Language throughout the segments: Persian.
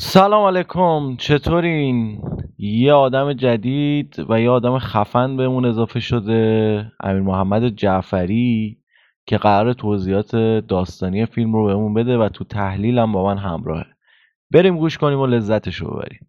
سلام علیکم چطورین؟ یه آدم جدید و یه آدم خفن بهمون اضافه شده امیر محمد جعفری که قرار توضیحات داستانی فیلم رو بهمون بده و تو تحلیلم با من همراهه. بریم گوش کنیم و لذتش رو ببریم.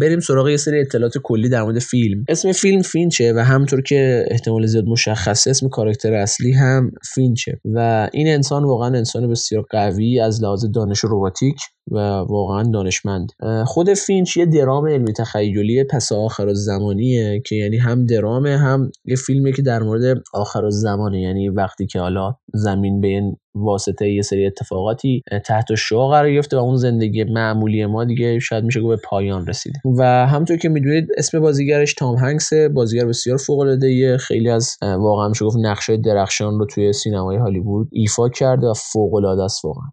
بریم سراغ یه سری اطلاعات کلی در مورد فیلم. اسم فیلم فینچه و همونطور که احتمال زیاد مشخصه اسم کاراکتر اصلی هم فینچه و این انسان واقعا انسان بسیار قوی از لحاظ دانش رباتیک و واقعا دانشمند. خود فینچ یه درام علمی تخیلی پس آخر زمانیه که یعنی هم درامه هم یه فیلمی که در مورد آخر زمانه یعنی وقتی که حالا زمین به واسطه یه سری اتفاقاتی تحت شعا قرار گرفته و اون زندگی معمولی ما دیگه شاید میشه گفت به پایان رسیده. و همونطور که می‌دونید اسم بازیگرش تام هنگس بازیگر بسیار فوق العاده خیلی از واقعا میشه گفت نقشه درخشان رو توی سینمای هالیوود ایفا کرده و فوق العاده است واقعا.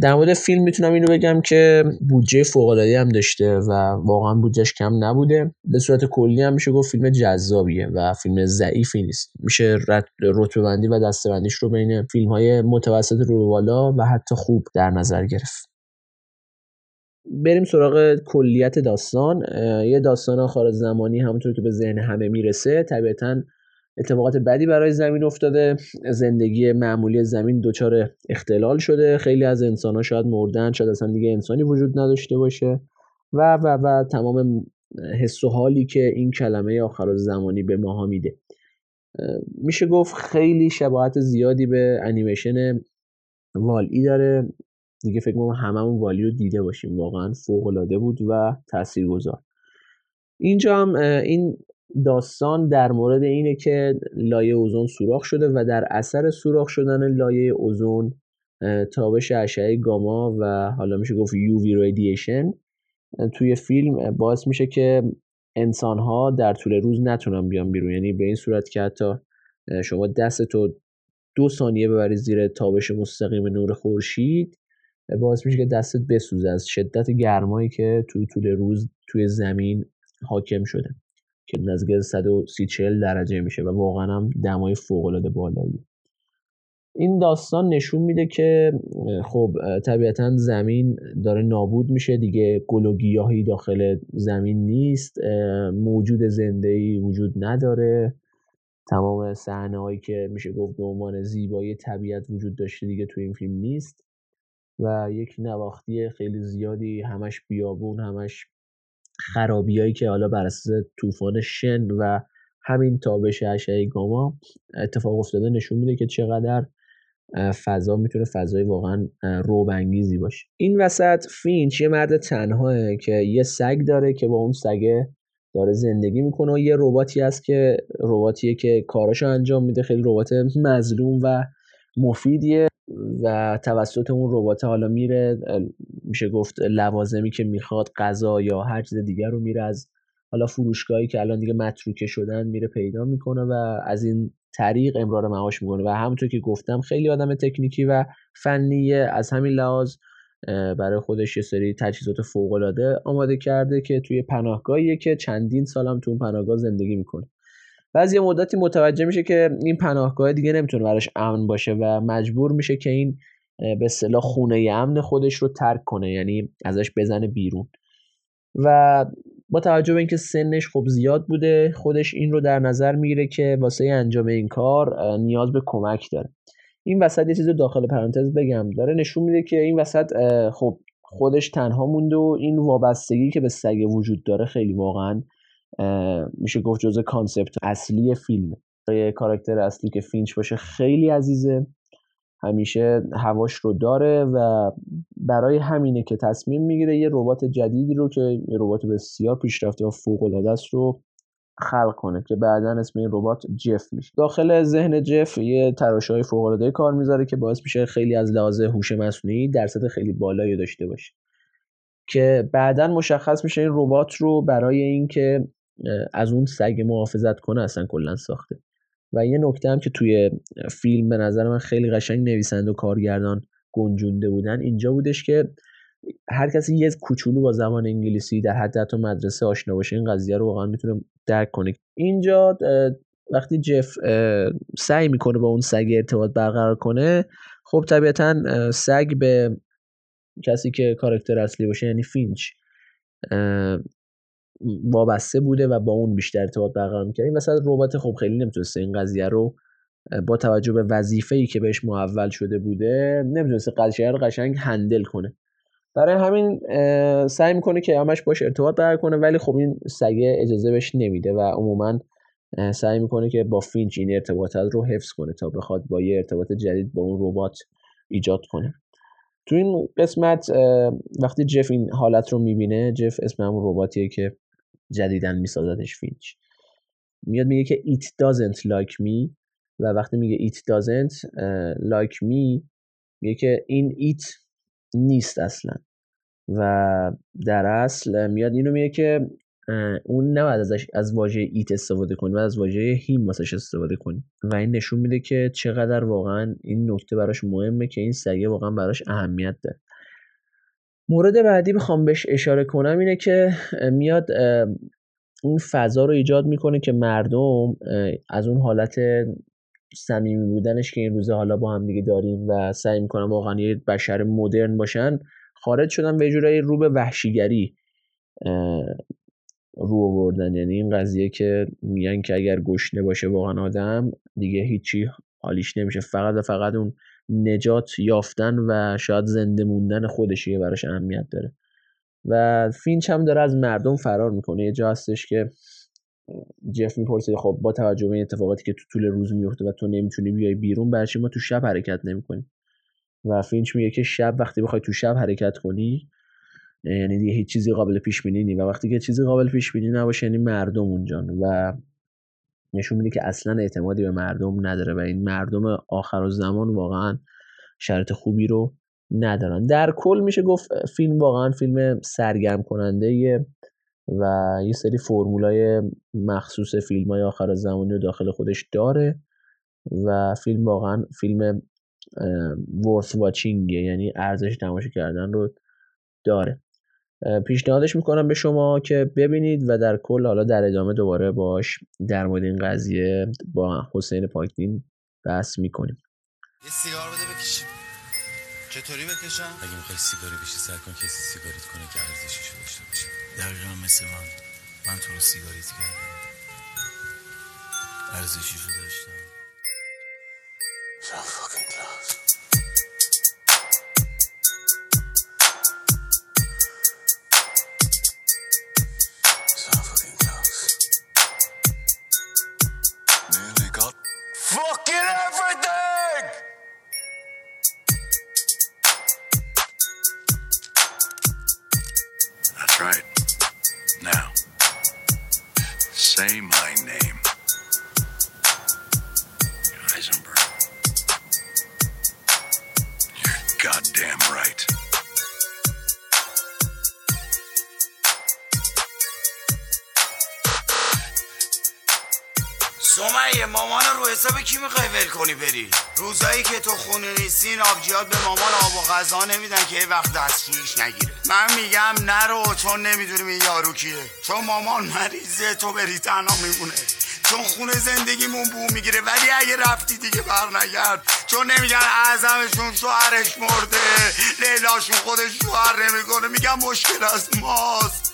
در مورد فیلم می‌تونم اینو بگم که بودجه فوق هم داشته و واقعا بودجهش کم نبوده. به صورت کلی هم میشه گفت فیلم جذابیه و فیلم ضعیفی نیست. میشه رتبه بندی و دسته بندیش رو بین فیلم های متوسط رو بالا و حتی خوب در نظر گرفت. بریم سراغ کلیت داستان. یه داستان آخر زمانی همونطور که به ذهن همه می‌رسه طبیعتا اتفاقات بدی برای زمین افتاده. زندگی معمولی زمین دچار اختلال شده. خیلی از انسان ها شاید مردن شاید اصلا دیگه انسانی وجود نداشته باشه. و و و تمام حس و حالی که این کلمه آخر زمانی به ماها میده. میشه گفت خیلی شباهت زیادی به انیمیشن والی داره. دیگه فکر همه هممون والی رو دیده باشیم. واقعا فوق العاده بود و تاثیرگذار. اینجا هم این داستان در مورد اینه که لایه اوزون سوراخ شده و در اثر سوراخ شدن لایه اوزون تابش اشعه گاما و حالا میشه گفت یووی رادییشن توی فیلم باعث میشه که انسان ها در طول روز نتونن بیان بیرون. یعنی به این صورت که حتی شما دست تو دو ثانیه ببری زیر تابش مستقیم نور خورشید باعث میشه که دستت بسوزه از شدت گرمایی که توی طول روز توی زمین حاکم شده. که نزدیک 130 درجه میشه و واقعا هم دمای فوق العاده بالایی. این داستان نشون میده که خب طبیعتا زمین داره نابود میشه. دیگه گل و گیاهی داخل زمین نیست. موجود زنده ای وجود نداره. تمام صحنه هایی که میشه گفت به عنوان زیبایی طبیعت وجود داشته دیگه تو این فیلم نیست. و یک نواختی خیلی زیادی همش بیابون همش خرابیایی که حالا بر اساس طوفان شن و همین تابش اشعه گاما اتفاق افتاده نشون میده که چقدر فضا می‌تونه فضای واقعا روب انگیزی باشه. این وسط فینچ یه مرد تنهاه که یه سگ داره که با اون سگه داره زندگی می‌کنه و یه رباتی هست که رباتیه که کاراشو انجام میده. خیلی ربات مظلوم و مفیدیه. و توسط اون ربات حالا میره میشه گفت لوازمی که می‌خواد غذا یا هر چیز دیگر رو میره از حالا فروشگاهی که الان دیگه متروکه شدن میره پیدا می‌کنه و از این طریق امرار معاش می‌کنه. و همونطور که گفتم خیلی آدم تکنیکی و فنیه. از همین لحاظ برای خودش یه سری تجهیزات فوق العاده آماده کرده که توی پناهگاهیه که چندین سالم تو اون پناهگاه زندگی می‌کنه. بعضی یه مدتی متوجه میشه که این پناهگاه دیگه نمی‌تونه براش امن باشه و مجبور میشه که این به اصطلاح خونه امن خودش رو ترک کنه یعنی ازش بزنه بیرون. و با توجه به اینکه سنش خب زیاد بوده خودش این رو در نظر می‌گیره که واسه انجام این کار نیاز به کمک داره. این وسط یه چیز داخل پرانتز بگم. داره نشون میده که این وسط خب خودش تنها مونده و این وابستگی که به سگ وجود داره خیلی واقعا میشه گفت جزء concept اصلی فیلمه کاراکتر اصلی که فینچ باشه خیلی عزیزه. همیشه هواش رو داره و برای همینه که تصمیم می‌گیره یه ربات جدیدی رو که یه ربات بسیار پیشرفته و فوق العاده است رو خلق کنه که بعدا اسم این ربات جف میشه. داخل ذهن جف یه های فوق العاده کار می‌ذاره که باعث میشه خیلی از لحاظ هوش مصنوعی درصد خیلی بالایی داشته باشه. که بعدا مشخص میشه این ربات رو برای اینکه از اون سگ محافظت کنه اصلا کلا ساخته. و یه نکته هم که توی فیلم به نظر من خیلی قشنگ نویسنده و کارگردان گنجونده بودن اینجا بودش که هر کسی یه کوچولو با زبان انگلیسی در حد حتی مدرسه آشنا باشه این قضیه رو واقعا می‌تونه درک کنه. اینجا وقتی جف سعی می‌کنه با اون سگ ارتباط برقرار کنه خب طبیعتا سگ به کسی که کاراکتر اصلی باشه یعنی فینچ وابسته بوده و با اون بیشتر ارتباط برقرار می‌کرد این وسط ربات خب خیلی نمی‌تونسته این قضیه رو با توجه به وظیفه ای که بهش محول شده بوده نمی‌تونسته قضیه رو قشنگ هندل کنه. برای همین سعی می‌کنه که همش باش ارتباط برقرار کنه ولی خب این سگه اجازه بهش نمیده و عموما سعی می‌کنه که با فینچ این ارتباطات رو حفظ کنه تا بخواد با یه ارتباط جدید با اون ربات ایجاد کنه. تو این قسمت وقتی جف این حالت رو می‌بینه جف اسم همون رباتیه که جدیدن میسازدش فینچ میاد میگه که it doesn't like me. و وقتی میگه it doesn't like me میگه که این it نیست اصلا. و در اصل میاد اینو میگه که اون نباید ازش از واژه ایت استفاده کنی و از واژه هیم واسش استفاده کنی. و این نشون میده که چقدر واقعا این نکته براش مهمه که این سگه واقعا براش اهمیت داره. مورد بعدی بخوام بهش اشاره کنم اینه که میاد اون فضا رو ایجاد می‌کنه که مردم از اون حالت صمیمی بودنش که این روزه حالا با هم دیگه داریم و سعی می‌کنن واقعا یه بشر مدرن باشن خارج شدن به جورایی رو به وحشیگری رو آوردن. یعنی این قضیه که میگن که اگر گشنه باشه واقعا آدم دیگه هیچی حالیش نمیشه. فقط و فقط اون نجات یافتن و شاید زنده موندن خودشیه براش اهمیت داره. و فینچ هم داره از مردم فرار می‌کنه. یه جا هستش که جف می‌پرسه خب با توجه به اتفاقاتی که تو طول روز میفته و تو نمی‌تونی بیای بیرون برا چی ما تو شب حرکت نمی‌کنیم؟ و فینچ میگه که شب وقتی بخوای تو شب حرکت کنی یعنی دیگه هیچ چیزی قابل پیش بینی نی و وقتی که چیزی قابل پیش بینی نباشه یعنی مردم اونجان. و نشون میده که اصلا اعتمادی به مردم نداره و این مردم آخر و زمان واقعا شرط خوبی رو ندارن. در کل میشه گفت فیلم واقعا فیلم سرگرم کننده و یه سری فرمولای مخصوص فیلم های آخر زمانی رو داخل خودش داره و فیلم واقعا فیلم ورث واچینگه یعنی ارزش تماشا کردن رو داره. پیشنهادش می‌کنم به شما که ببینید و در کل حالا در ادامه دوباره باش در مورد این قضیه با حسین پاکدین بحث می‌کنیم. یه سیگار بده بکشیم. چطوری بکشم؟ اگه می‌خوای سیگاری بشی سر کن کسی سیگاریت کنه که ارزشش داشته باشه. دقیقا مثل من. من تو رو سیگاریت کردم. ارزشیشو داشتم. So fucking close. fucking everything! That's right. Now, say my name. Eisenberg. You're goddamn right. حساب کی می‌خوای ول کنی بری؟ روزایی که تو خونه نیستین آبجیات به مامان آب و غذا نمیدن که وقت دستشویش نگیره. من میگم نرو چون نمی‌دونیم این یارو کیه. چون مامان مریضه تو بری تنها میمونه. چون خونه زندگیمون بو می‌گیره ولی اگه رفتی دیگه بر نگرد. چون نمیگن اعظمشون شوهرش مرده لیلاشون خودش شوهر نمی‌کنه. میگن مشکل از ماست.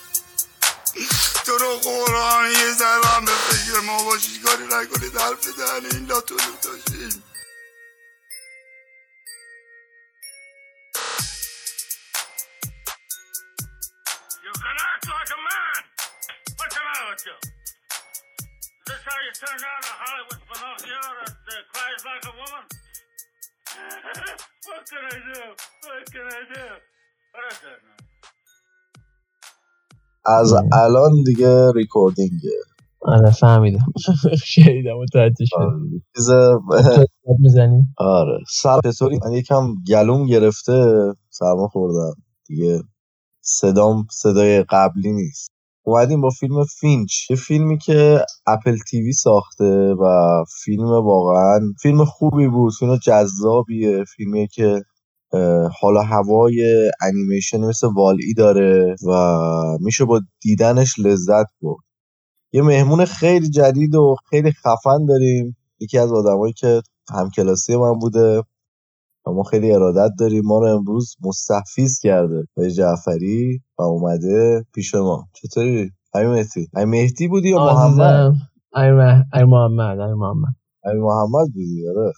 رو قرآن یه ذره به فکر ما باشی کاری نکنید حرف دهن این لاتونو داشتیم like a Hollywood that uh, cries like a woman? what can I do? What can I do? What is it now? از الان دیگه recording ه. آره فهمیدم. شنیدم متوجه شدم. چیز می‌زنی؟ آره. سر چطوری من یکم گلوم گرفته سرما خوردم. دیگه صدام صدای قبلی نیست. اومدیم با فیلم فینچ. یه فیلمی که Apple TV ساخته و فیلم واقعا فیلم خوبی بود. فیلم جذابیه. فیلمی که حالا هوای انیمیشن مثل والی داره و میشه با دیدنش لذت برد. یه مهمون خیلی جدید و خیلی خفن داریم. یکی از آدمایی که همکلاسی من بوده و ما خیلی ارادت داریم. ما رو امروز مستفیز کرده به جعفری و اومده پیش ما. چطوری؟ ای مهدی. ای مهدی بودی یا محمد؟ ای محمد ای محمد. ای محمد بودی آره.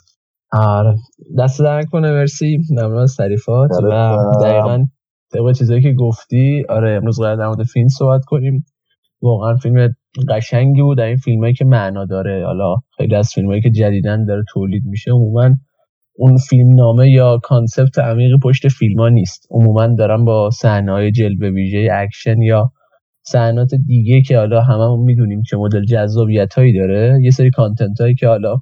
آره. دستت درد نکنه مرسی. ممنون از تعریفات. و دقیقا طبق چیزایی که گفتی آره امروز قراره در مورد فیلم صحبت کنیم. واقعا فیلم قشنگی بود. این فیلمایی که معنا داره حالا خیلی از فیلمایی که جدیدا داره تولید میشه عموما اون فیلم نامه یا concept عمیقی پشت فیلم ها نیست. عموما دارن با صحنه های جلوه ویژه اکشن یا صحنات دیگه که حالا هممون می‌دونیم چه مدل جذابیت هایی داره یه سری content هایی که حالا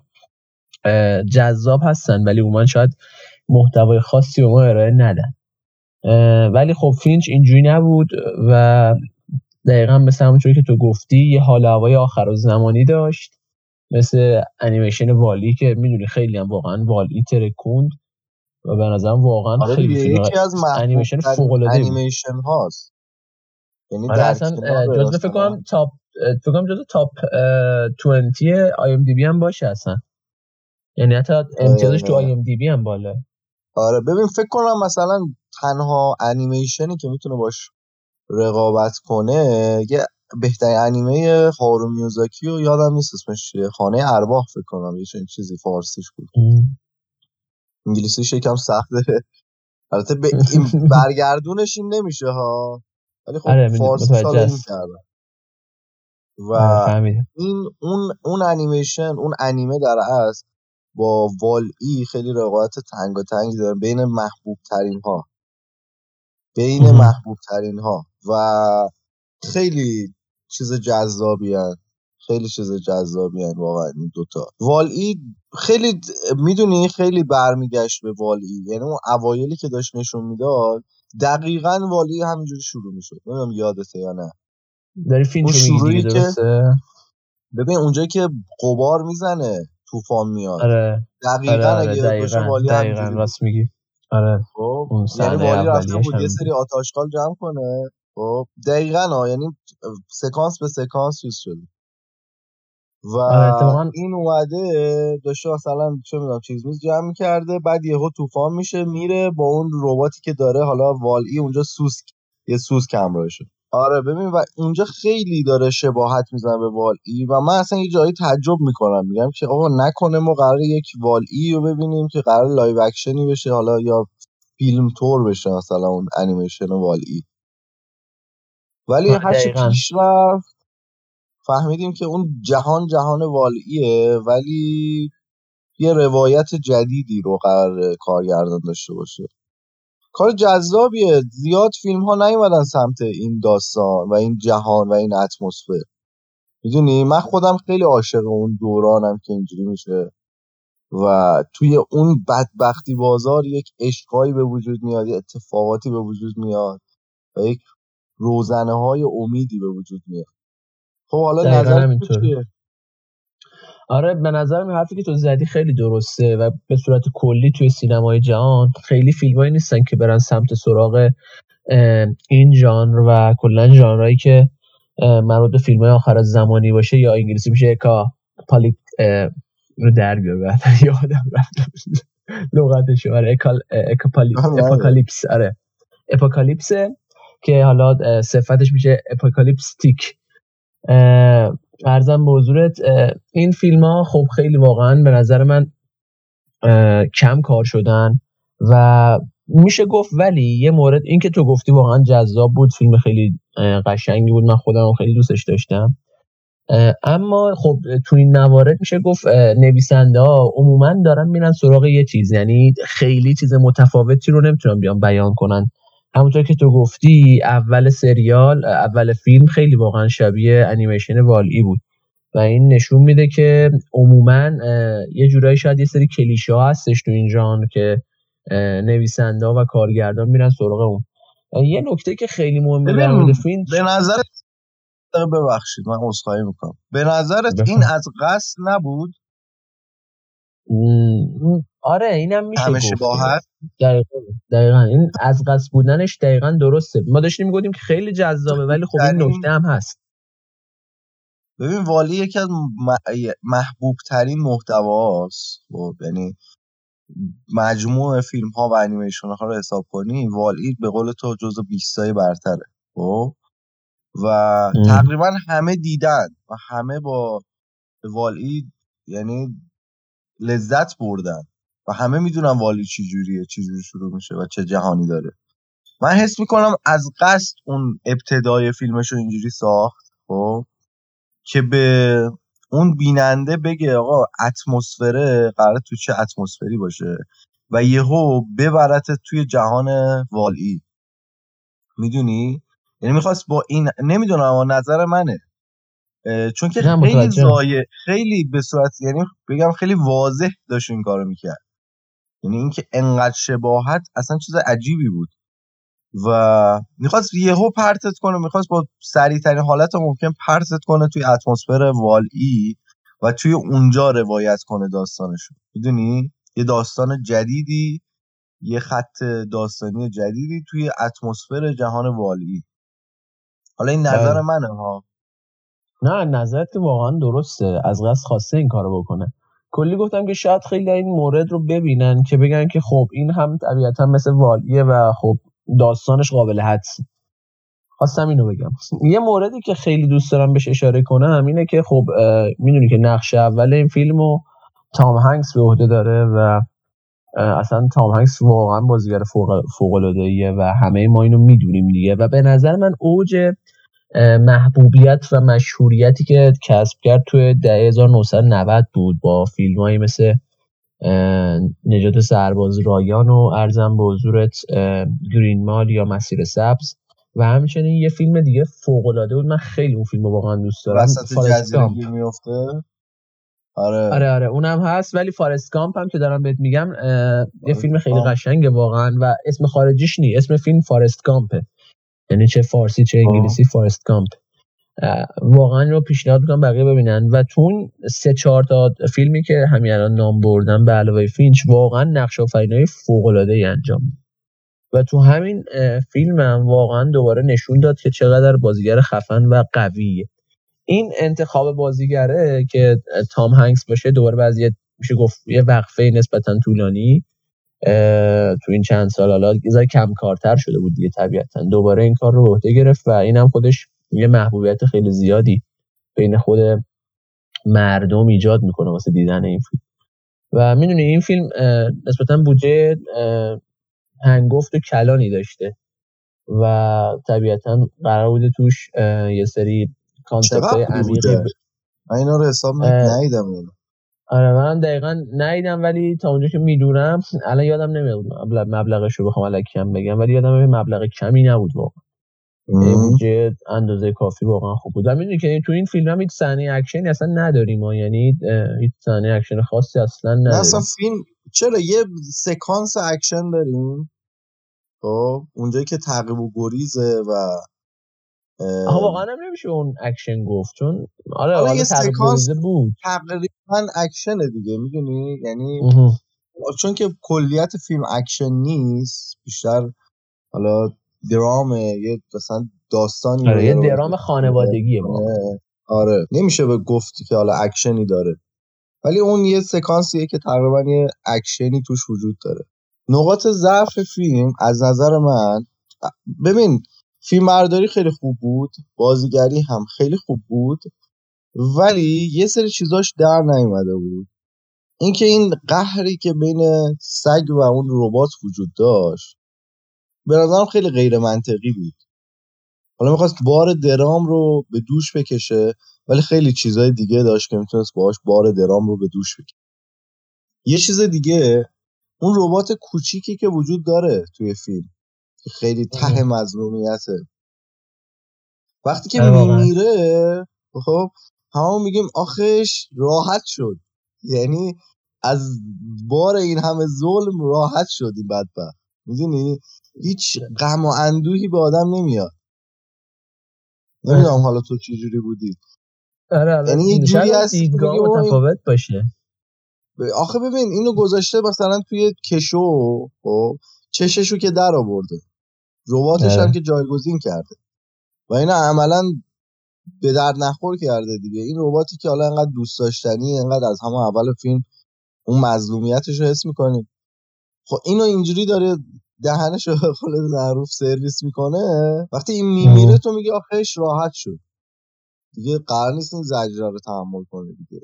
جذاب هستن ولی عموما شاید محتوای خاصی به ما ارائه ندن. ولی خب فینچ اینجوری نبود و دقیقا مثل همونجوری که تو گفتی یه حال و هوای آخرالزمانی داشت. مثل انیمیشن والی که می‌دونی خیلی هم واقعا والی ترکوند و به نظرم واقعا آره خیلی یکی از انیمیشن محبوب فوق‌العاده بود. انیمیشن هاست. یعنی آره اصلا جزو فکر کنم تاپ فکر کنم جزو top اه، 20 IMDb هم باشه اصلا. یعنی حتی امتیازش تو آی ام دی بی هم بالا. آره ببین فکر کنم مثلا تنها انیمیشنی که می‌تونه باش رقابت کنه یه بهترین انیمه هارو میازاکی و یادم نیست اسمش چیه. خانه ارواح فکر کنم یه چنین چیزی فارسیش بود. انگلیسیش یکم سخته. البته به این برگردونش این نمیشه ها. ولی خب آره، فارسی. کردن و آره، این اون اون انیمیشن اون انیمه در اصل با وال ای خیلی رقابت تنگاتنگی داره بین محبوب ترین ها بین. محبوب ترین ها و خیلی چیز جذابی هن. خیلی چیز جذابی هن واقعا این دوتا وال ای خیلی می‌دونی خیلی برمیگشت به وال ای. یعنی اون اوایلی که داشت نشون می‌داد دقیقا وال ای همینجوری شروع می‌شد. نمی‌دونم یادته یا نه. داری اون میگی شروعی که- ببین اونجایی که قبار می‌زنه طوفان میاد. آره. دقیقا آره آره اگه دقیقا دقیقا بود. راست میگی. آره. خب یعنی والی رفته بود یه سری آتاشقال جمع کنه. خب دقیقا ها یعنی سکانس به سکانس چیز شده و آره، این اومده داشته مثلا چه می‌دونم چیز میز جمع کرده بعد یهو طوفان میشه میره با اون رباتی که داره حالا والی اونجا سوسک یه سوسک همراهشه آره ببین و اونجا خیلی داره شباهت می‌زنه به والی و من اصلا یه جایی تعجب می‌کنم میگم که آقا نکنه ما قراره یک والی رو ببینیم که قراره live action ی بشه حالا یا فیلم طور بشه مثلا اون انیمیشن والی ولی هرچی. پیش رفت فهمیدیم که اون جهان جهان والیه ولی یه روایت جدیدی رو قراره کارگردان داشته باشه کار جذابیه. زیاد فیلم ها نیومدن سمت این داستان و این جهان و این اتمسفر. می‌دونی؟ من خودم خیلی عاشق اون دورانم که اینجوری میشه. و توی اون بدبختی بازار یک عشقایی به وجود میاد یه اتفاقاتی به وجود میاد و یک روزنه های امیدی به وجود میاد. خب حالا نظر. چیه؟ آره به نظر من حرفی که تو زدی خیلی درسته و به صورت کلی توی سینمای جهان خیلی فیلمایی نیستن که برن سمت سراغ این ژانر و کلا ژانرهایی که مربوط به فیلم آخرالزمانی باشه یا انگلیسی میشه. apocalyp اه، رو در بیار یادم رفت. لغتش آره آره. apocalypse آره. apocalypse ه که حالا صفتش میشه apocalyptic اه، عرضم به حضورت این فیلم ها خب خیلی واقعا به نظر من کم کار شدن و میشه گفت ولی یه مورد این که تو گفتی واقعا جذاب بود فیلم خیلی قشنگی بود من خودم خیلی دوستش داشتم. اما خب تو این موارد میشه گفت نویسنده ها عموما دارن میرن سراغ یه چیز یعنی خیلی چیز متفاوتی رو نمی‌تونن بیان بیان کنن. همونطور که تو گفتی اول سریال اول فیلم خیلی واقعا شبیه انیمیشن والی بود. و این نشون میده که عموما یه جورایی شاید یه سری کلیشه ها هستش تو این ژانر که نویسنده و کارگردان میرن سراغ اون. یه نکته که خیلی مهمه در مورد فیلم به نظرت ببخشید من عذرخواهی می‌کنم. به نظرت. این از قصد نبود؟ آره اینم میشه همه گفت. شباهت دقیقا, دقیقا. این از قصد بودنش دقیقا درسته. ما داشتیم می‌گفتیم که خیلی جذابه ولی خب این نکته هم هست. ببین والی یکی از محبوب ترین محتواست. خب یعنی مجموع فیلم ها و انیمیشن ها رو حساب کنی وال ای به قول تو جزو 20 تای برتره. خب؟ و تقریبا همه دیدن و همه با وال ای یعنی لذت بردن و همه می‌دونن والی چی جوریه چی جوری شروع میشه و چه جهانی داره. من حس می‌کنم از قصد اون ابتدای فیلمش رو اینجوری ساخت خب؟ که به اون بیننده بگه آقا اتمسفره قرار تو چه اتمسفری باشه و یهو ببرت توی جهان والی. می‌دونی؟ یعنی می‌خواست با این نمی‌دونم اما نظر منه. چون که خیلی زایه خیلی به صورت یعنی بگم خیلی واضح داشت این کارو می‌کرد. یعنی اینکه انقدر شباهت اصلا چیز عجیبی بود. و می‌خواست یهو پرتت کنه می‌خواست با سریع ترین حالت ممکن پرتت کنه توی اتمسفر والی و توی اونجا روایت کنه داستانشو. می‌دونی؟ یه داستان جدیدی یه خط داستانی جدیدی توی اتمسفر جهان والی حالا این نظر بله. منه ها. نه نظرت واقعا درسته. از قصد خواسته این کارو بکنه. کلی گفتم که شاید خیلی این مورد رو ببینن که بگن که خب این هم طبیعتا مثل والیه و خب داستانش قابل حدس. خواستم اینو بگم. یه موردی که خیلی دوست دارم بهش اشاره کنم اینه که خب می‌دونی که نقش اول این فیلم رو تام هنگس به عهده داره و اصلا تام هنگس واقعا بازیگر فوق العاده و همه ما اینو می‌دونیم دیگه. و به نظر من اوج محبوبیت و مشهوریتی که کسب کرد توی دهه 1990 بود با فیلم مثل نجات سرباز رایان و ارزم به حضورت Green Mile یا مسیر سبز. و همچنین یه فیلم دیگه فوق العاده بود. من خیلی اون فیلم رو واقعا دوست دارم. میفته آره. آره آره. اونم هست ولی Forrest Gump هم که دارم بهت میگم یه فیلم خیلی قشنگه واقعا و اسم خارجیش نی اسم فیلم Forrest Gump ه. یعنی چه فارسی چه انگلیسی Forrest Gump واقعا رو پیشنهاد می‌کنم بقیه ببینن. و تو اون سه چهار تا فیلمی که همین الان نام بردم به علاوه فینچ واقعا نقش آفرینی فوق العاده ای انجام و تو همین فیلم هم واقعا دوباره نشون داد که چقدر بازیگر خفن و قویه. این انتخاب بازیگره که تام هنگس باشه دوباره بعضی میشه گفت یه وقفه نسبتا طولانی. تو این چند سال حالا یه کم کارتر شده بود دیگه طبیعتا. دوباره این کار رو به عهده گرفت و اینم خودش یه محبوبیت خیلی زیادی بین خود مردم ایجاد می‌کنه واسه دیدن این فیلم. و می‌دونی این فیلم نسبتا بودجه هنگفت و کلانی داشته و طبیعتا قرار بوده توش یه سری concept های عمیقی من اینا رو حساب ندیدم. آره من دقیقا ندیدم ولی تا اونجا که می‌دونم الان یادم نمیاد مبلغش رو بخوام کم بگم ولی یادم مبلغ کمی نبود واقعا. بودجه اندازه کافی واقعا خوب بود. و می‌دونی که تو این فیلم هم هیچ صحنه اکشنی اصلا نداریم ما یعنی هیچ صحنه اکشن خاصی اصلا نداریم اصلا فیلم چرا یه سکانس اکشن داریم؟ خب اونجایی که تعقیب و گریزه و آها واقعا نمیشه اون اکشن گفت چون آره حالا یه سکانس بود. تقریبا اکشن دیگه می‌دونی؟ یعنی چون که کلیت فیلم اکشن نیست بیشتر حالا درام یه مثلا داستانی آره یه درام خانوادگیه ما آره. نمیشه به گفتی که حالا اکشنی داره. ولی اون یه سکانسیه که تقریبا یه اکشنی توش وجود داره. نقاط ضعف فیلم از نظر من ببین فیلم برداری خیلی خوب بود بازیگری هم خیلی خوب بود ولی یه سری چیزاش در نیومده بود. اینکه این قهری که بین سگ و اون ربات وجود داشت به نظرم خیلی غیر منطقی بود. حالا می‌خواست بار درام رو به دوش بکشه ولی خیلی چیزای دیگه داشت که می‌تونست باهاش بار درام رو به دوش بکشه. یه چیز دیگه اون ربات کوچیکی که وجود داره توی فیلم. خیلی ته مظلومیته. وقتی که آره، میمیره خب همون میگیم آخش راحت شد. یعنی از بار این همه ظلم راحت شد این بدبخت. می‌دونی؟ هیچ غم و اندوهی به آدم نمیاد. نمی‌دونم حالا تو چجوری بودی. آره, آره. یعنی یه جوری هست دیدگاه متفاوت باشه. آخه ببین اینو گذاشته مثلا توی کشو خب چششو که در آورده. رباتش هم که جایگزین کرده. و اینو عملا به درد نخور کرده دیگه. این رباتی که حالا انقدر دوست داشتنی انقدر از همه اول فیلم اون مظلومیتش رو حس می‌کنیم خب اینو اینجوری داره دهنش رو خالد معروف سرویس می‌کنه. وقتی این میمیره تو میگی آخهش راحت شد. دیگه قرار نیست این زجره رو تحمل کنه دیگه.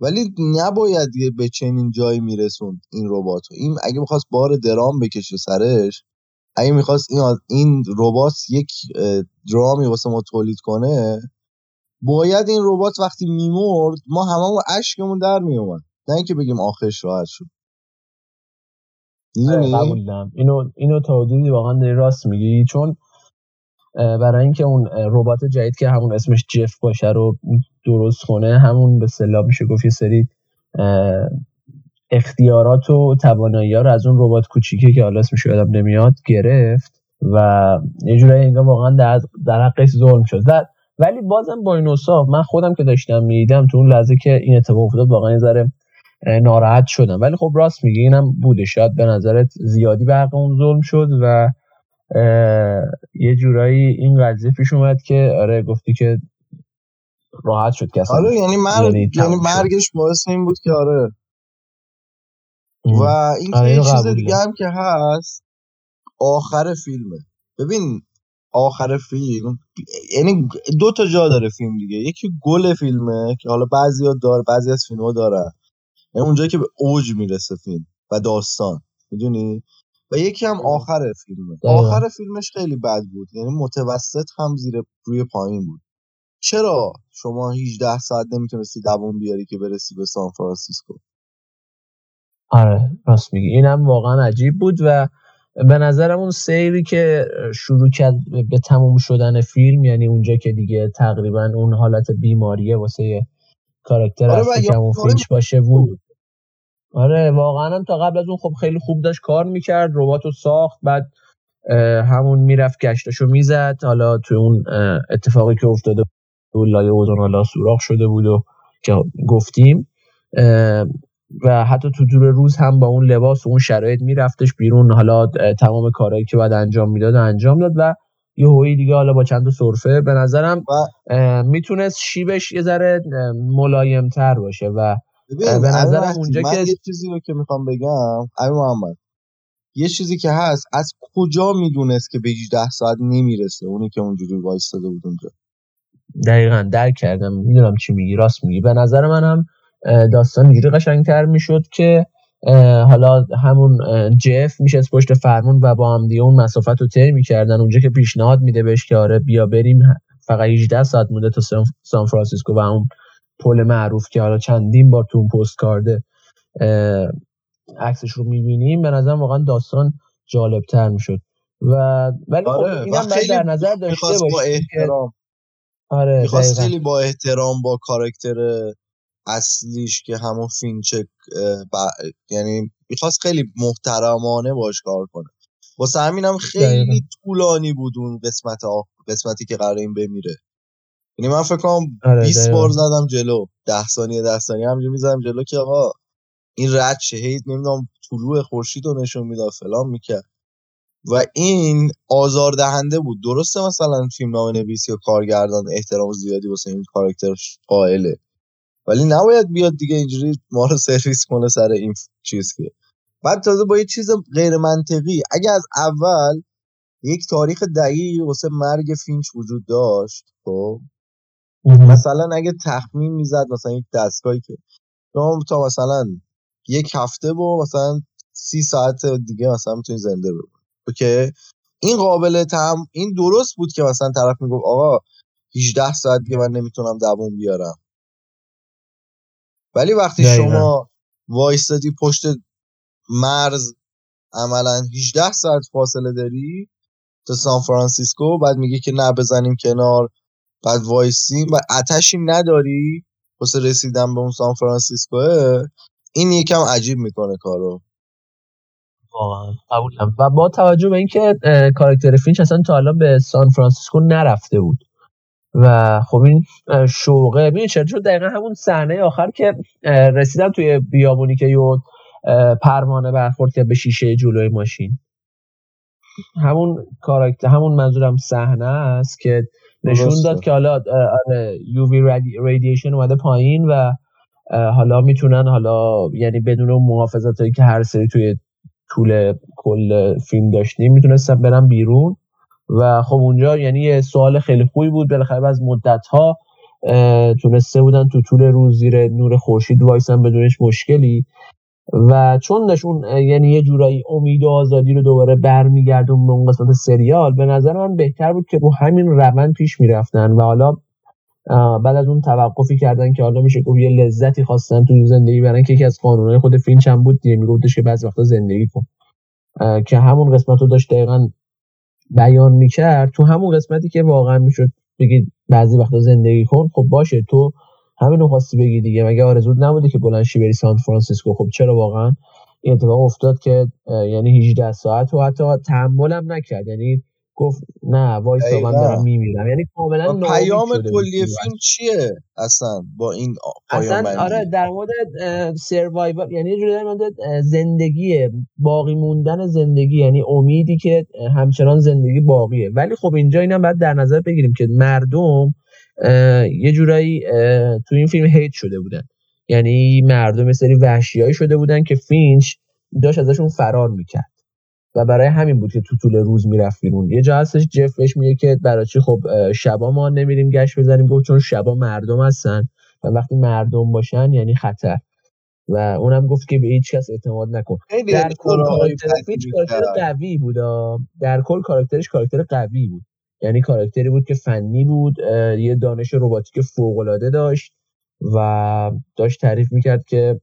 ولی نباید دیگه به چنین جایی میرسوند این ربات این اگه می‌خواست بار درام بکشه سرش اگه می‌خواست این این ربات یک درامی واسه ما تولید کنه باید این ربات وقتی میمرد ما هممون اشکمون در میومد نه اینکه بگیم آخرش راحت شد. می‌دونی؟ قبول دارم اینو اینو تا حدودی واقعا راست میگی. چون برای اینکه اون ربات جدید که همون اسمش جف باشه رو درست کنه همون به اصطلاح میشه گفت یه سری اختیارات و توانایی ها رو از اون ربات کوچیکه که حالا اسمش یادم نمیاد گرفت و یه جورایی انگار واقعا در, در حقش ظلم شد. ولی بازم با این اوصاف من خودم که داشتم می‌دیدم تو اون لحظه که این اتفاق افتاد واقعا یه ذره ناراحت شدم. ولی خب راست میگی اینم بوده. شاید به نظرت زیادی به حق اون ظلم شد و یه جورایی این قضیه پیش اومد که آره گفتی که راحت شد که اصلا آره یعنی مرگ یعنی. مرگش باعث این بود که آره و این آره، یه چیز دیگه. هم که هست آخر فیلمه. ببین آخر فیلم یعنی دو تا جا داره فیلم دیگه. یکی گل فیلمه که حالا بعضی ها داره بعضی از فیلم ها دارن. یعنی اونجایی که به اوج می‌رسه فیلم و داستان. می‌دونی؟ و یکی هم آخر فیلمه. آخر فیلمش خیلی بد بود. یعنی متوسط هم زیر روی پایین بود. چرا شما 18 ساعت نمی‌تونستی دووم بیاری که برسی به سان فرانسیسکو؟ آره راست میگی. اینم واقعا عجیب بود و به نظرم اون سیری که شروع کرد به تموم شدن فیلم یعنی اونجا که دیگه تقریبا اون حالت بیماریه واسه کاراکتر آره که آره فینچ باشه بود. آره واقعا هم تا قبل از اون خب خیلی خوب داشت کار می‌کرد ربات رو ساخت بعد همون می‌رفت گشتاشو می‌زد. حالا تو اون اتفاقی که افتاده بود لایه اوزون حالا سوراخ شده بود و که گفتیم. و حتی تو دور روز هم با اون لباس و اون شرایط میرفتش بیرون. حالا تمام کارهایی که باید انجام می‌داد و انجام داد و یه هویی دیگه حالا با چند تا سرفه به نظرم و می‌تونست شیبش یه ذره ملایم تر باشه و به نظرم اونجا من که- یه چیزی رو که می‌خوام بگم امیر محمد یه چیزی که هست از کجا می‌دونست که به 18 ساعت نمی‌رسه؟ اونی که اونجوری وایستاده بود اونجا. دقیقا درک کردم می‌دونم چی میگی راست میگی. به نظر منم داستان اینجوری قشنگتر می‌شد که حالا همون جف میشه پشت فرمون و با هم دیگه اون مسافت رو طی می‌کردن. اونجا که پیشنهاد میده بهش که آره بیا بریم فقط 18 ساعت مونده تا سان- فرانسیسکو و اون پل معروف که حالا چندین بار تو اون پست کارده عکسش رو می‌بینیم. به نظرم واقعا داستان جالبتر می‌شد. و ولی خب آره و اینم در نظر داشته با احترام. آره. خیلی با احترام با کاراکتر اصلیش که همون فینچک یعنی می‌خواست خیلی محترمانه باش کار کنه. واسه همینم خیلی. طولانی بود اون قسمت آ- قسمتی که قرار این بمیره. یعنی من فکر کنم آره 20 دقیقاً. بار زدم جلو. 10 ثانیه 10 ثانیه همینجوری می‌زدم جلو که آقا این رد شه. هی نمی‌دونم طلوع خورشید رو نشون می‌داد فلان می‌کرد. و این آزار دهنده بود. درسته مثلا فیلم نام نویس یا کارگردان احترام زیادی واسه این کاراکتر قائله. ولی نباید بیاد دیگه اینجوری ما رو سرویس کنه سر این چیز که. بعد تازه با یه چیز غیر منطقی اگه از اول یک تاریخ دقیقی واسه مرگ فینچ وجود داشت خب؟ مثلا اگه تخمین می‌زد مثلا یک دستگاهی که تا مثلا یک هفته با مثلا سی ساعت دیگه مثلا می‌تونی زنده بمونی. okay؟ این قابل فهم این درست بود که مثلا طرف می‌گفت آقا 18 ساعت دیگه من نمی‌تونم دووم بیارم. ولی وقتی دقیقاً. شما وایستادی پشت مرز عملا 18 ساعت فاصله داری تا سان فرانسیسکو بعد میگه که نه بزنیم کنار بعد وایسیم و عطشی نداری واسه رسیدن به اون سان فرانسیسکوه؟ این یکم عجیب می‌کنه کارو. واقعا. قبولم. و با توجه به اینکه کاراکتر فینچ اصلا تا الان به سان فرانسیسکو نرفته بود. و خب این شوقه. ببین چرا؟ چون دقیقا همون صحنه آخر که اه، رسیدم توی بیابونی که یه اه، پروانه برخورد کرد به شیشه جلوی ماشین. همون کاراکتر همون منظورم صحنه است که نشون. داد که حالا یو وی رادییشن اومده پایین و حالا می‌تونن حالا یعنی بدون اون محافظت هایی که هر سری توی طول کل فیلم داشتیم می‌تونستم برم بیرون. و خب اونجا یعنی یه سوال خیلی خوبی بود. بالاخره از مدت ها تونسته بودن تو طول روز زیر نور خورشید وایسن بدونش مشکلی. و چون اون یعنی یه جورایی امید و آزادی رو دوباره برمیگردون به اون قسمت سریال به نظر من بهتر بود که رو همین روند پیش می‌رفتن و حالا بعد از اون توقفی کردن که حالا میشه گفت یه لذتی خواستن تو زندگی برن که یکی از قانونهای خود فینچ هم بود دیگه میگفتش که بعضی وقتا زندگی کن. که همون قسمت رو داشت دقیقا بیان می‌کرد تو همون قسمتی که واقعا می‌شد بگید بعضی وقتا زندگی کن خب باشه تو همین خواستی بگی دیگه. مگه آرزود نبوده که بلند شی بری سان فرانسیسکو؟ خب چرا واقعا این اتفاق افتاد که یعنی 18 ساعت و حتی تحملم نکرد. یعنی گفت نه وایسا من دارم میمیرم. یعنی کاملا پیام کلی فیلم چیه اصلا با این اصلا آره در مورد سروایوال یعنی یه در مورد زندگی باقی موندن زندگی یعنی امیدی که همچنان زندگی باقیه. ولی خب اینجا اینم باید در نظر بگیریم که مردم یه جورایی تو این فیلم هیت شده بودن. یعنی مردم سری وحشیایی شده بودن که فینچ داشت ازشون فرار می‌کرد. و برای همین بود که تو طول روز می‌رفت بیرون. یه جا هستش جف بهش میگه که برای چی؟ خب شبا ما نمیریم گشت بزنیم. گفت چون شبا مردم هستن و وقتی مردم باشن یعنی خطر. و اونم گفت که به هیچ کس اعتماد نکن. در کل کاراکترش کاراکتر قوی بود در کل کاراکترش کاراکتر قوی بود. یعنی کاراکتری بود که فنی بود یه دانش رباتیک فوق العاده داشت و داشت تعریف می‌کرد که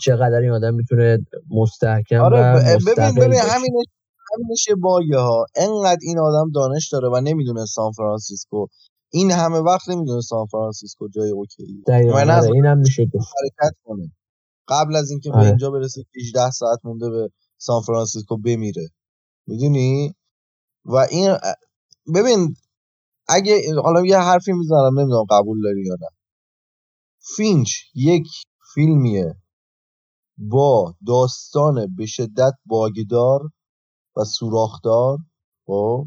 چقدر این آدم می‌تونه مستحکم آره و ببین ببین همینش همینش یه bug ه ها. انقدر این آدم دانش داره و نمی‌دونه سان فرانسیسکو. این همه وقت نمی‌دونه سان فرانسیسکو جای okay دقیقاً آره اینم میشه حرکت کنه. قبل از اینکه آره. به اینجا برسه 18 ساعت مونده به سان فرانسیسکو بمیره. می‌دونی؟ و این ببین اگه حالا یه حرفی می‌زنم نمی‌دونم قبول داری یا نه. فینچ یک فیلمیه. با داستان به شدت باگدار و سوراخدار خب؟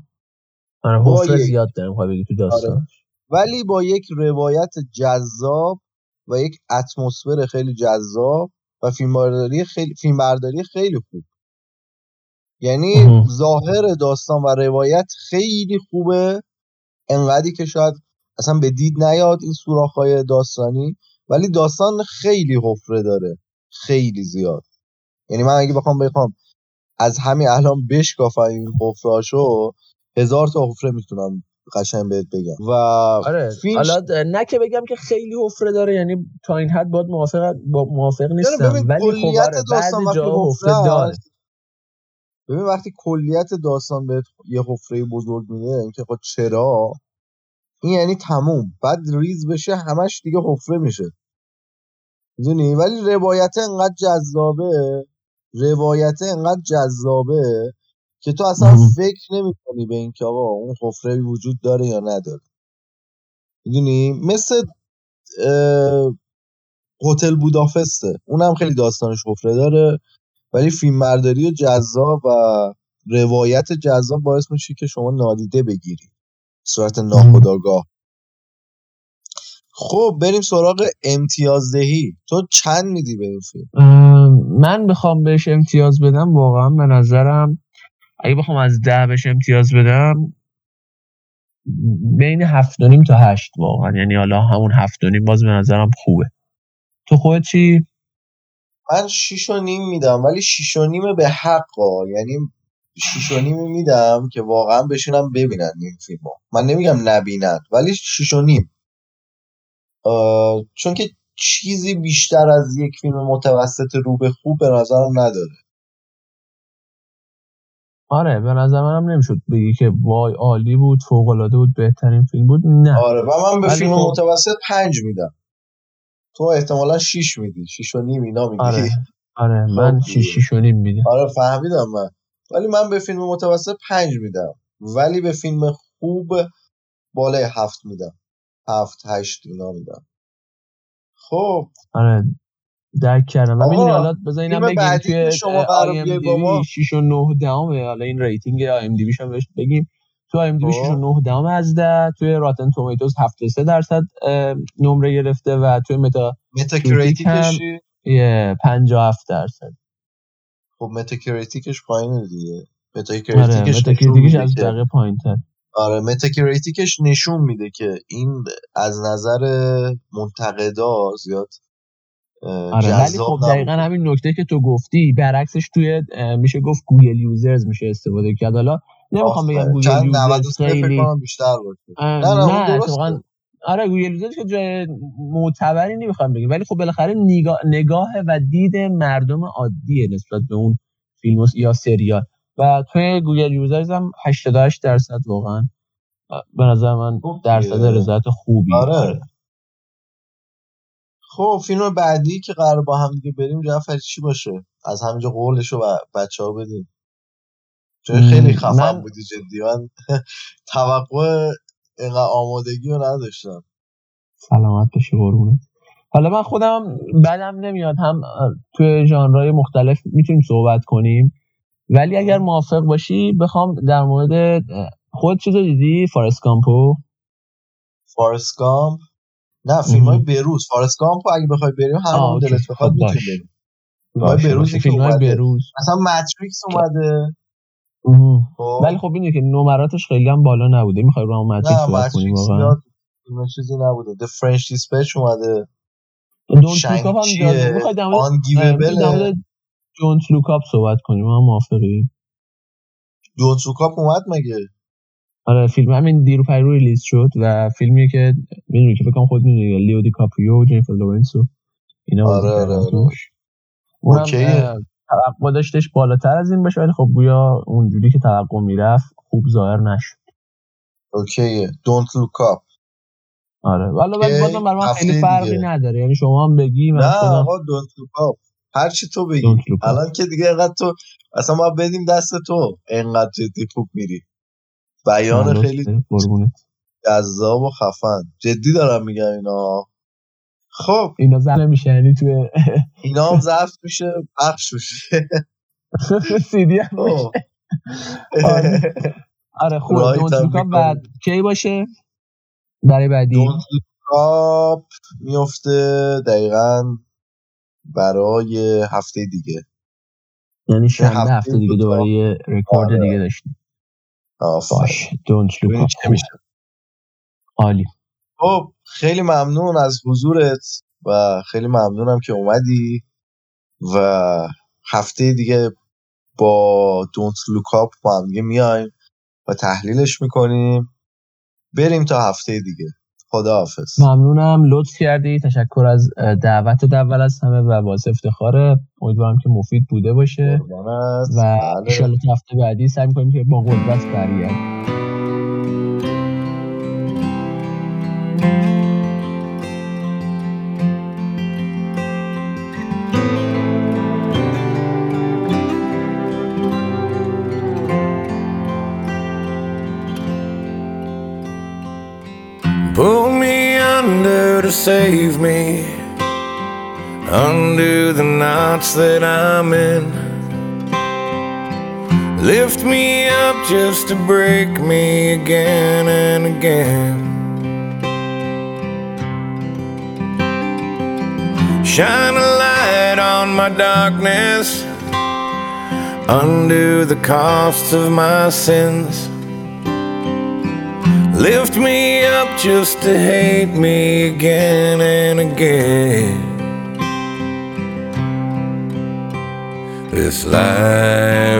آره با یک- زیاد دارم بگی تو داستان ولی با یک روایت جذاب و یک اتمسفر خیلی جذاب و فیلمبرداری خیلی فیلمبرداری خیلی خوب. یعنی. ظاهر داستان و روایت خیلی خوبه. انقدری که شاید اصلا به دید نیاد این سوراخ‌های داستانی ولی داستان خیلی حفره داره. خیلی زیاد. یعنی من اگه بخوام بخوام از همین الان بشکافم این حفرهاشو هزار تا حفره می‌تونم قشنگ بهت بگم. و آره فینچ حالا نه که بگم که خیلی حفره داره یعنی تا این حد باید موافق با موافق نیستم ببین ولی خب آره بعضی جا حفره داره. ببین وقتی کلیت داستان بهت یه حفره بزرگ میده اینکه خب چرا؟ این یعنی تموم. بعد ریز بشه همش دیگه حفره میشه. می‌دونی؟ ولی روایت انقدر جذابه روایت انقدر جذابه که تو اصلا. فکر نمی کنی به اینکه آقا اون حفره وجود داره یا نداره. می‌دونی؟ مثل هتل بودافسته اونم خیلی داستانش حفره داره ولی فیلم برداری جذاب و روایت جذاب باعث میشه که شما نادیده بگیری. صورت ناخودآگاه. خب بریم سراغ امتیازدهی. تو چند میدی به این فیلم؟ من بخوام بهش امتیاز بدم واقعا به نظرم اگه بخوام از ده بهش امتیاز بدم بین هفت و نیم تا هشت واقعا. یعنی حالا همون هفت و نیم باز به نظرم خوبه. تو خودت چی؟ من شیش و نیم میدم ولی شیش و نیم به حقا یعنی شیش و نیم میدم که واقعا بشینم ببینن این فیلمو. من نمیگم نبینن ولی شیش و نیم. چون که چیزی بیشتر از یک فیلم متوسط رو به خوب به نظرم نداره. آره به نظر منم نمی‌شد بگی که وای عالی بود فوق العاده بود بهترین فیلم بود. نه. آره و من به فیلم خب- متوسط پنج میدم. تو احتمالا شیش میدی. شیش و نیم اینا میدی. آره. آره من خب شیش شیش و نیم میدم. آره فهمیدم من. ولی من به فیلم متوسط پنج میدم. ولی به فیلم خوب بالای هفت میدم. هفت هشت اینا میدم. خب. آره درک کردم. و آقا، می‌دونی حالا بذار اینم بگیم توی شما قرار بیای با ما- 6 و 9 دهمه. حالا این rating IMDb ش هم بهش بگیم. تو IMDb 6 و خب. 9 دهم از 10 توی Rotten Tomatoes 73 درصد نمره گرفته و توی متا Metacritic ش هم- چی؟ یه 57 درصد. خب خب Metacritic ش پایینه دیگه. آره Metacritic ش Metacritic ش میده از که بقیه پایین تر آره Metacritic ش نشون میده که این از نظر منتقدا زیاد آره ولی خب. دقیقا همین نکته که تو گفتی برعکسش توی میشه گفت Google users میشه استفاده کرد. حالا نمی‌خوام بگم. Google users 93 فکر خیلی بیشتر نه، نه، نه آره Google users که جای معتبری نمی‌خوام بگیم ولی خب بالاخره نگاه, نگاه و دید مردم عادیه نسبت به اون فیلم یا سریال. و توی Google users هم 88 درصد واقعا. به نظر من درصد. رضایت خوبی. آره. خب فیلم بعدی که قرار با هم دیگه بریم جعفری چی باشه؟ از همینجا قولش رو بچه ها بدیم چون خیلی خفن من- بودی جدی. من توقع آمادگی رو نداشتم. سلامت بشه قربونت. حالا من خودم بدم نمیاد. هم توی ژانرهای مختلف می‌تونیم صحبت کنیم. ولی اگر موافق باشی بخوام در مورد خود چیزو دیدی؟ فارست کامپو فارست گامپ نه فیلم های. بروز. فارست گامپ رو اگه بخوای بریم هر. دلت بخواد خب می‌تونیم باش. بریم. فیلم های اومده. بروز. مثلا ماتریکس اومده. مهم. خب. ولی خب اینه که نمراتش خیلی هم بالا نبوده. می‌خوای رو هم ماتریکس نه صحبت کنیم ماتریکس واقعا چیزی نبوده. The French Dispatch اومده. لوکاپ هم شنگچیه جالب می‌خوای در مورد اه، آنگیوبله می‌خوای در مورد دونت لوکاپ صحبت کنیم ما هم موافقیم دونت لوکاپ اومد مگه آره فیلم همین دیرو پیرو ریلیز شد و فیلمی که می‌دونی که فکر کنم خود می‌دونی لیو دی کاپریو و جنیفر لورنسو اینا آره، آره، آره. اونم. اه، توقع داشتش بالاتر از این بشه ولی خب گویا اونجوری که توقع می‌رفت خوب ظاهر نشد okay ه Don't Look Up آره ولی ولی okay. بازم برای من خیلی فرقی. نداره یعنی شما هم بگی من نه آقا Don't Look Up هر چی تو بگی. الان که دیگه اینقدر تو اصلا ما بدیم دست تو اینقدر جدی خوب میری بیان خیلی. جذاب و خفن جدی دارم میگم اینا خب اینا زن میشه یعنی توی اینا هم ضبط میشه پخش میشه سیدی هم. خب. آره. آره رایت دونت. بعد کی باشه برای بعدی دونت میفته دقیقا برای هفته دیگه. یعنی شنبه هفته هفته دیگه. دوباره یه رکورد آره. دیگه داشتیم. آفرین. باش. دونت عالی. خب خیلی ممنون از حضورت و خیلی ممنونم که اومدی و هفته دیگه با دونت لوکاپ با هم دیگه میایم و تحلیلش می‌کنیم. بریم تا هفته دیگه. خداحافظ. ممنونم. لطف کردی. تشکر از دعوت اول از همه و باعث افتخاره. امیدوارم که مفید بوده باشه. و بله. انشالله هفته بعدی سعی می‌کنیم که با قدرت برگردیم. Save me. Undo the knots that I'm in. Lift me up just to break me again and again. Shine a light on my darkness. Undo the costs of my sins. Lift me up just to hate me again and again. This life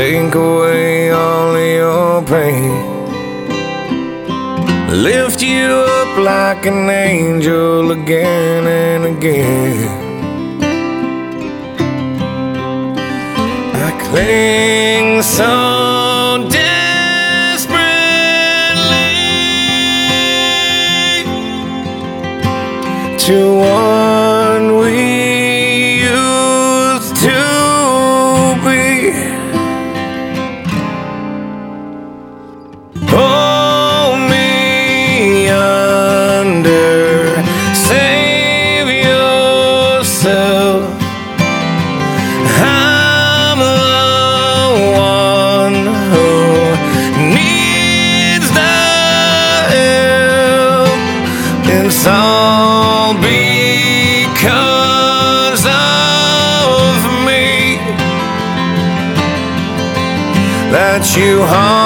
Take away all your pain. Lift you up like an angel again and again. I cling so desperately to one. home.